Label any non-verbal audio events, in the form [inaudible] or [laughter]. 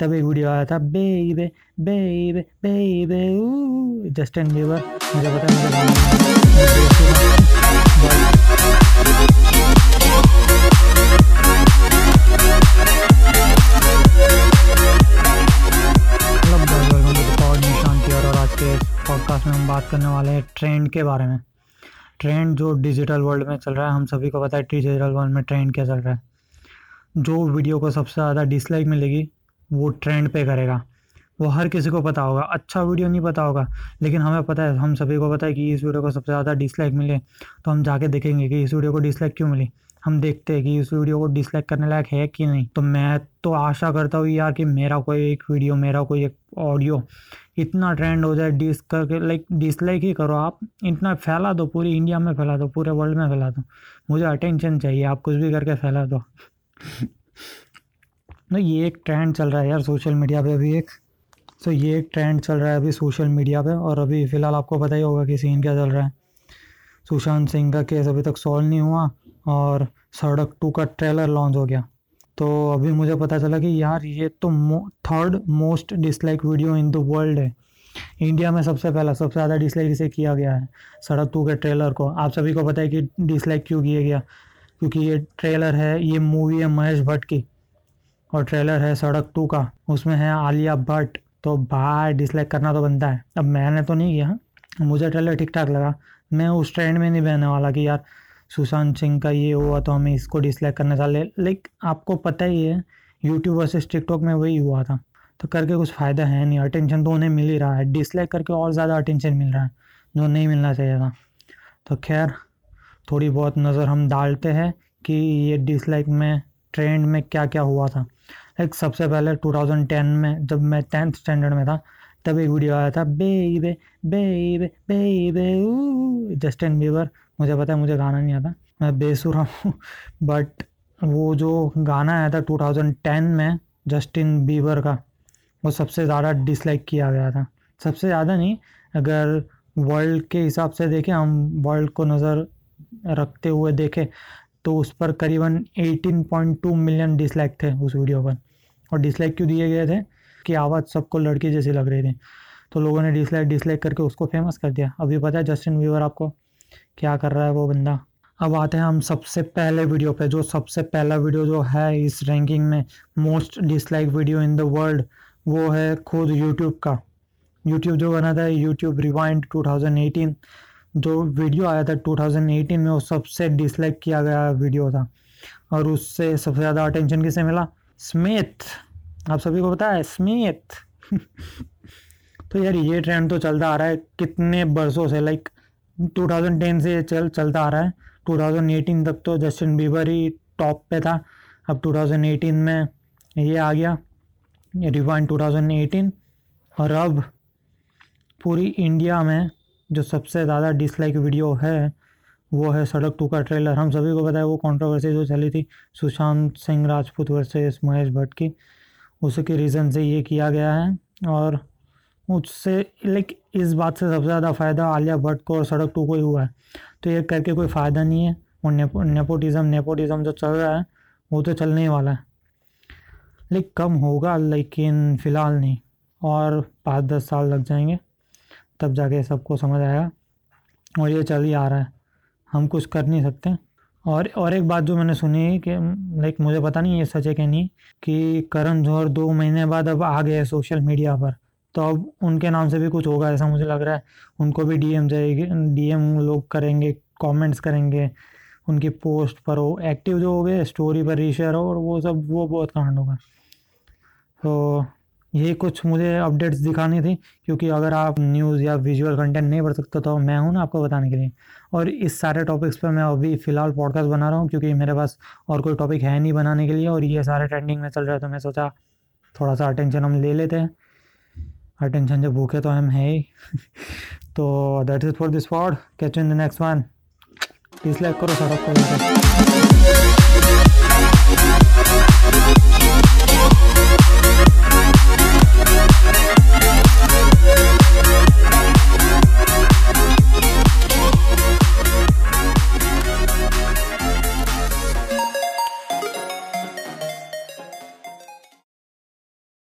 तब एक वीडियो आया था बेबे बेबे बेबे जस्टिन बीबर मुझे पता मुझे आज के पॉडकास्ट में हम बात करने वाले हैं ट्रेंड के बारे में। ट्रेंड जो डिजिटल वर्ल्ड में चल रहा है, हम सभी को पता है डिजिटल वर्ल्ड में ट्रेंड क्या चल रहा है। जो वीडियो को सबसे ज़्यादा डिसलाइक मिलेगी वो ट्रेंड पे करेगा। वो हर किसी को पता होगा। अच्छा वीडियो नहीं पता होगा, लेकिन हमें पता है, हम सभी को पता है कि इस वीडियो को सबसे ज़्यादा डिसलाइक मिले तो हम जाके देखेंगे कि इस वीडियो को डिसलाइक क्यों मिली। हम देखते हैं कि इस वीडियो को डिसलाइक करने लायक है कि नहीं। तो मैं तो आशा करता हूँ यार कि मेरा कोई एक वीडियो मेरा कोई एक ऑडियो इतना ट्रेंड हो जाए डिस करके लाइक डिसलाइक ही करो आप। इतना फैला दो, पूरी इंडिया में फैला दो, पूरे वर्ल्ड में फैला दो। मुझे अटेंशन चाहिए, आप कुछ भी करके फैला दो। ना ये एक ट्रेंड चल रहा है यार सोशल मीडिया पे अभी एक। तो ये एक ट्रेंड चल रहा है अभी सोशल मीडिया पे और अभी फ़िलहाल आपको पता ही होगा कि सीन क्या चल रहा है। सुशांत सिंह का केस अभी तक सॉल्व नहीं हुआ और सड़क टू का ट्रेलर लॉन्च हो गया। तो अभी मुझे पता चला कि यार, ये तो third most dislike video in the world है। इंडिया में सबसे पहला, सबसे ज़्यादा डिसलाइक इसे किया गया है, सड़क टू के ट्रेलर को। आप सभी को पता है कि डिसलाइक क्यों किया गया? क्योंकि ये ट्रेलर है, ये मूवी है महेश भट्ट की। और ट्रेलर है सड़क टू का। उसमें है आलिया भट्ट तो भाई डिसलाइक करना तो बनता है। अब मैंने तो नहीं किया। मुझे ट्रेलर ठीक ठाक लगा। मैं उस ट्रेंड में नहीं बहने वाला कि यार, सुशांत सिंह का ये हुआ तो हमें इसको डिसलाइक करना चाहिए लाइक आपको पता ही है यूट्यूब वर्सेस टिकटॉक में वही हुआ था। तो करके कुछ फ़ायदा है नहीं। अटेंशन तो उन्हें मिल ही रहा है। डिसलाइक करके और ज़्यादा अटेंशन मिल रहा है, जो नहीं मिलना चाहिए था। तो खैर, थोड़ी बहुत नज़र हम डालते हैं कि ये डिसलाइक में ट्रेंड में क्या क्या हुआ था। लाइक सबसे पहले 2010 में, जब मैं टेंथ स्टैंडर्ड में था, तब एक वीडियो आया था बेबे बेबे बेबे जस्टिन बीबर मुझे पता है, मुझे गाना नहीं आता, मैं बेसुरा हूँ बट वो जो गाना आया था 2010 में जस्टिन बीबर का, वो सबसे ज़्यादा डिसलाइक किया गया था। सबसे ज़्यादा नहीं, अगर वर्ल्ड के हिसाब से देखें, हम वर्ल्ड को नज़र रखते हुए देखें तो उस पर करीबन 18.2 मिलियन डिसलाइक थे उस वीडियो पर। और डिसलाइक क्यों दिए गए थे? कि आवाज़ सबको लड़की जैसी लग रही थी। तो लोगों ने डिसलाइक डिसलाइक करके उसको फ़ेमस कर दिया। अभी पता है जस्टिन वीवर आपको क्या कर रहा है वो बंदा? अब आते हैं हम सबसे पहले वीडियो पे, जो सबसे पहला वीडियो जो है इस रैंकिंग में most dislike video in the world वो है खुद यूट्यूब का। यूट्यूब जो बना था यूट्यूब रिवाइंड 2018 जो वीडियो आया था 2018 में, वो सबसे डिसलाइक किया गया वीडियो था। और उससे सबसे ज़्यादा अटेंशन किसे मिला? स्मिथ आप सभी को पता है स्मिथ [laughs] तो यार ये ट्रेंड तो चलता आ रहा है, कितने बरसों से लाइक 2010 से चल, चलता आ रहा है। 2018 तक तो जस्टिन बीबर ही टॉप पे था। अब 2018 में ये आ गया रिवाइंड 2018 और अब पूरी इंडिया में जो सबसे ज़्यादा डिसलाइक वीडियो है, वो है सड़क टू का ट्रेलर हम सभी को पता है वो कंट्रोवर्सी जो चली थी सुशांत सिंह, राजपूत वर्सेस महेश भट्ट की। उसके रीज़न से ये किया गया है और उससे लाइक इस बात से सबसे ज़्यादा फ़ायदा आलिया भट्ट को और सड़क टू को ही हुआ है। तो ये करके कोई फ़ायदा नहीं है। और नेपो नेपोटिज़म नेपोटिज़म जो चल रहा है, वो तो चलने ही वाला है। लेकिन कम होगा, लेकिन फ़िलहाल नहीं। और पाँच दस साल लग जाएँगे। तब जाके सबको समझ आएगा और ये चल ही आ रहा है। हम कुछ कर नहीं सकते। और और एक बात जो मैंने सुनी कि लाइक मुझे पता नहीं ये सच है कि नहीं, कि करण जौहर दो महीने बाद अब आ गए सोशल मीडिया पर। तो अब उनके नाम से भी कुछ होगा ऐसा मुझे लग रहा है। उनको भी डीएम जाएगी डीएम लोग करेंगे कमेंट्स करेंगे, उनकी पोस्ट पर हो एक्टिव जो हो गए स्टोरी पर रीशेयर हो, और वो सब, वो बहुत कांड होगा। तो ये कुछ मुझे अपडेट्स दिखानी थी, क्योंकि अगर आप न्यूज़ या विजुअल कंटेंट नहीं पढ़ सकते तो मैं हूँ ना आपको बताने के लिए। और इस सारे टॉपिक्स पर मैं अभी फ़िलहाल पॉडकास्ट बना रहा हूँ, क्योंकि मेरे पास और कोई टॉपिक है नहीं बनाने के लिए, और ये सारे ट्रेंडिंग में चल रहा है तो मैं सोचा थोड़ा सा अटेंशन हम ले लेते हैं। अटेंशन जब भूखे तो हम है ही। [laughs] तो that is for this pod catch in the next one dislike करो सड़क को